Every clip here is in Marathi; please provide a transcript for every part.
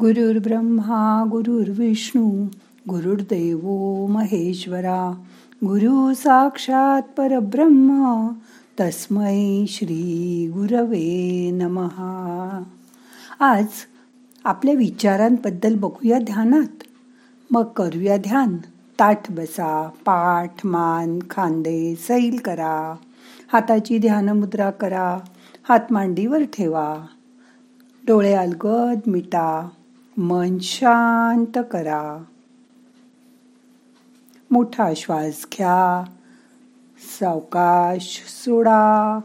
गुरुर्ब्रह्मा गुरुर्विष्णू गुरुर्देव महेश्वरा गुरु साक्षात परब्रह्म तस्मै श्री गुरवे नमहा आज आपल्या विचारांबद्दल बघूया ध्यानात. मग करूया ध्यान. ताठ बसा पाठ मान खांदे सैल करा. हाताची ध्यानमुद्रा करा. हात मांडीवर ठेवा. डोळे अलगद मिटा. मन शांत करा. मोठा श्वास घ्या. सावकाश सोडा.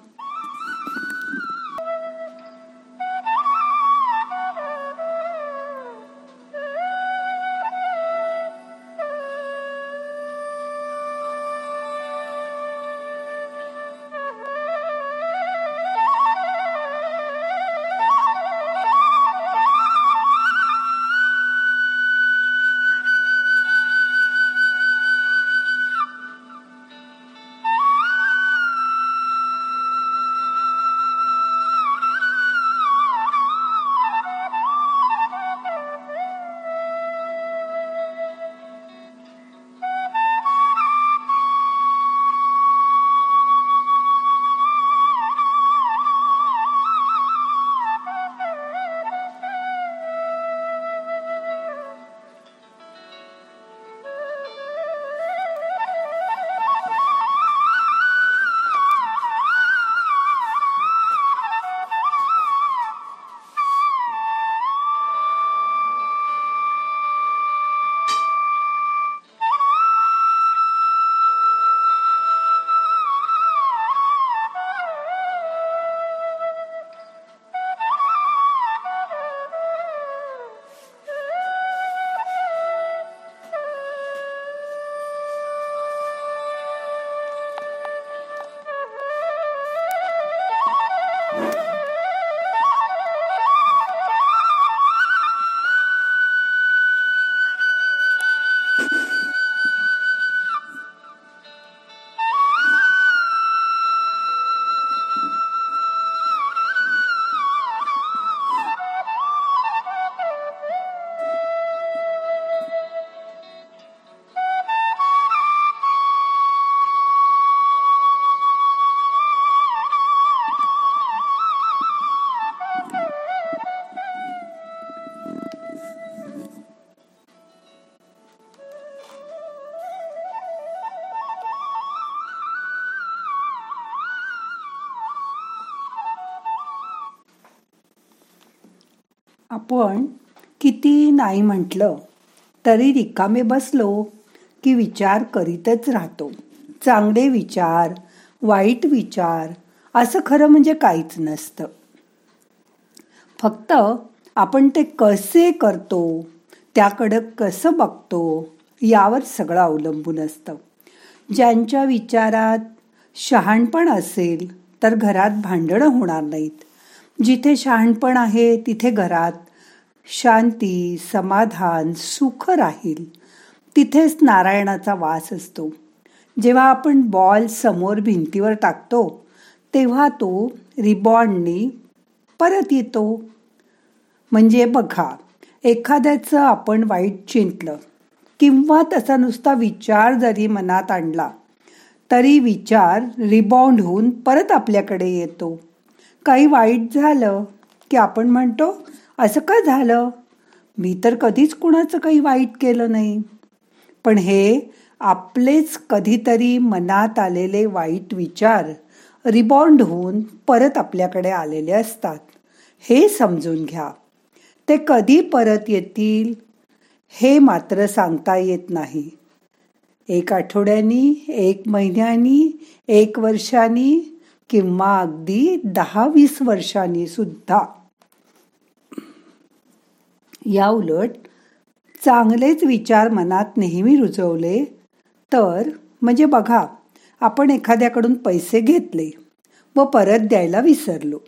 आपण किती नाही म्हटलं तरी रिकामे बसलो की विचार करीतच राहतो. चांगले विचार वाईट विचार असं खरं म्हणजे काहीच नसतं. फक्त आपण ते कसे करतो त्याकडं कसं बघतो यावर सगळं अवलंबून असतं. ज्यांच्या विचारात शहाणपण असेल तर घरात भांडणं होणार नाहीत. जिथे शहाणपण आहे तिथे घरात शांती समाधान सुख राहील. तिथेच नारायणाचा वास असतो. जेव्हा आपण बॉल समोर भिंतीवर टाकतो तेव्हा तो रिबॉन्डनी परत येतो. म्हणजे बघा एखाद्याचं आपण वाईट चिंतलं किंवा तसा नुसता विचार जरी मनात आणला तरी विचार रिबाउंड होऊन परत आपल्याकडे येतो. काही वाईट झालं की आपण म्हणतो असं का झालं? मी तर कधीच कुणाचं काही वाईट केलं नाही. पण हे आपलेच कधीतरी मनात आलेले वाईट विचार रिबॉन्ड होऊन परत आपल्याकडे आलेले असतात. हे समजून घ्या. ते कधी परत येतील हे मात्र सांगता येत नाही. एक आठवड्यानी एक महिन्यानी एक वर्षानी किंवा अगदी दहा वीस वर्षांनी सुद्धा. या उलट चांगलेच विचार मनात नेहमी रुजवले तर म्हणजे बघा आपण एखाद्याकडून पैसे घेतले व परत द्यायला विसरलो.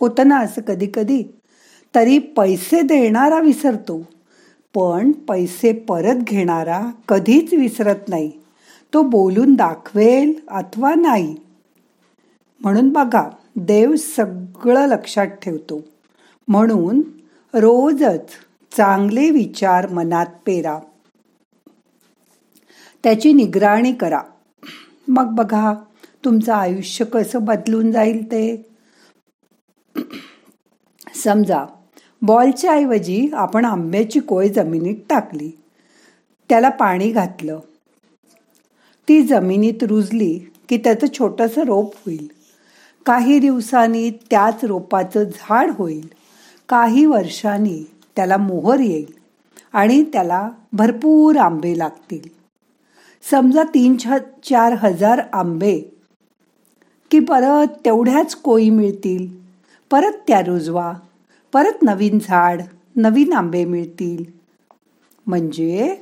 होतं ना असं कधी कधी तरी पैसे देणारा विसरतो पण पैसे परत घेणारा कधीच विसरत नाही. तो बोलून दाखवेल अथवा नाही. म्हणून बघा देव सगळं लक्षात ठेवतो. म्हणून रोजच चांगले विचार मनात पेरा. त्याची निगराणी करा. मग बघा तुमचं आयुष्य कसं बदलून जाईल ते? समजा बॉलच्या ऐवजी आपण आंब्याची कोय जमिनीत टाकली. त्याला पाणी घातलं. ती जमिनीत रुजली की त्याचं छोटंसं रोप होईल. काही दिवसांनी त्याच रोपाचं झाड होईल. काही वर्षांनी त्याला मोहर येईल आणि त्याला भरपूर आंबे लागतील. समजा तीन चार हजार आंबे की परत तेवढ्याच कोयी मिळतील. परत त्या रुजवा परत नवीन झाड नवीन आंबे मिळतील. म्हणजे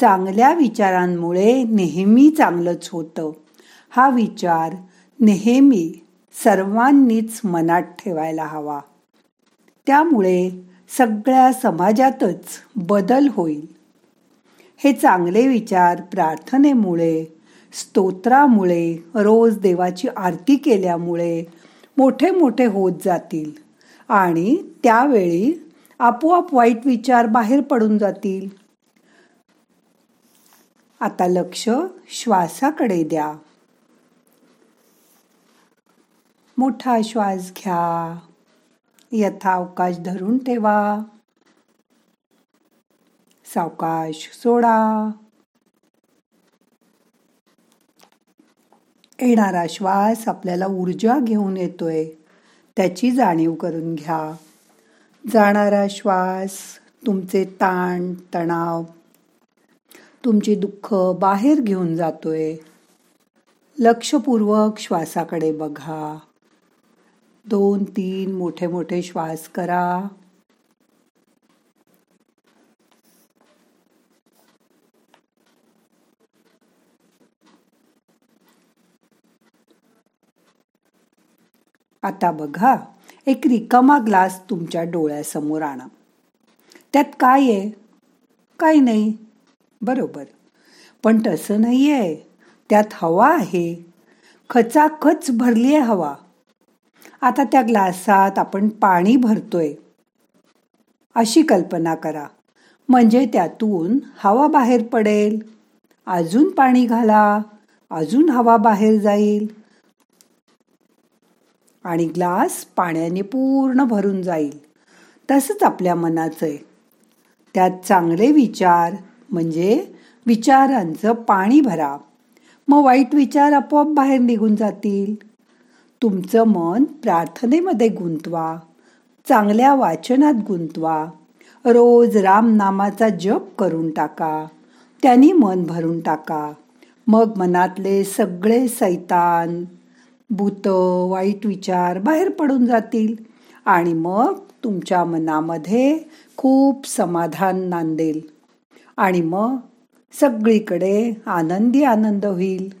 चांगल्या विचारांमुळे नेहमी चांगलंच होतं. हा विचार नेहमी सर्वांनीच मनात ठेवायला हवा. त्यामुळे सगळ्या समाजातच बदल होईल. हे चांगले विचार प्रार्थनेमुळे स्तोत्रामुळे रोज देवाची आरती केल्यामुळे मोठे मोठे होत जातील आणि त्यावेळी आपोआप वाईट विचार बाहेर पडून जातील. आता लक्ष श्वासाकडे द्या. मोठा श्वास घ्या. यथावकाश धरून ठेवा. सावकाश सोडा. येणारा श्वास आपल्याला ऊर्जा घेऊन येतोय. त्याची जाणीव करून घ्या. जाणारा श्वास तुमचे ताण तणाव तुमची दुःख बाहेर घेऊन जातोय. लक्षपूर्वक श्वासाकडे बघा. दोन तीन मोठे मोठे श्वास करा. आता बघा एक रिकामा ग्लास तुमच्या डोळ्यासमोर आणा. त्यात काय आहे? काय नाही. बरोबर. पण तसं नाही आहे त्यात हवा आहे. खचाखच भरली आहे हवा. आता त्या ग्लासात आपण पाणी भरतोय. अशी कल्पना करा. म्हणजे त्यातून हवा बाहेर पडेल. अजून पाणी घाला. अजून हवा बाहेर जाईल. आणि ग्लास पाण्याने पूर्ण भरून जाईल. तसंच आपल्या मनाचं आहे. त्यात चांगले विचार म्हणजे विचारांचं पाणी भरा. मग वाईट विचार आपोआप बाहेर निघून जातील. तुमचं मन प्रार्थनेमध्ये गुंतवा चांगल्या वाचनात गुंतवा रोज रामनामाचा जप करून टाका त्यांनी मन भरून टाका मग मनातले सगळे सैतान भूत वाईट विचार बाहेर पडून जातील आणि मग तुमच्या मनामध्ये खूप समाधान नांदेल आणि मग सगळीकडे आनंदी आनंद होईल.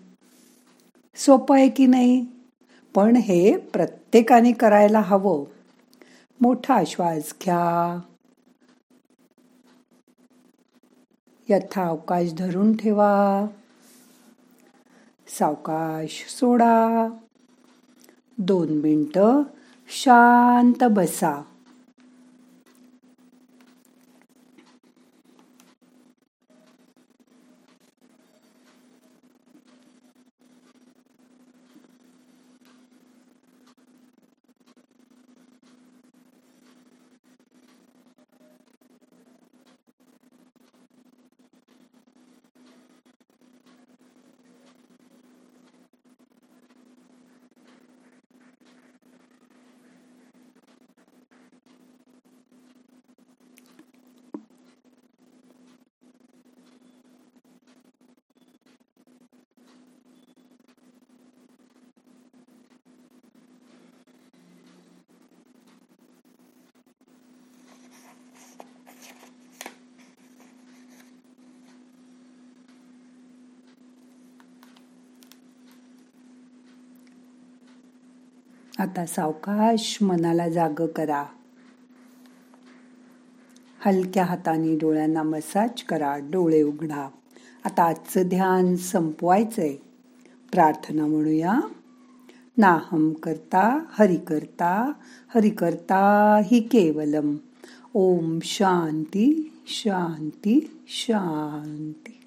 सोपं आहे की नाही? पण हे प्रत्येकाने करायला हवं. मोठा श्वास घ्या. यथा अवकाश धरून ठेवा. सावकाश सोडा. दोन मिनटं शांत बसा. आता सावकाश मनाला जाग करा. हलक्या हाताने डोळ्यांना मसाज करा डोळे उघडा. आता आजचं ध्यान संपवायचंय. प्रार्थना म्हणूया. नाहम करता हरि करता हरि करता हि केवलम. ओम शांती शांती शांती.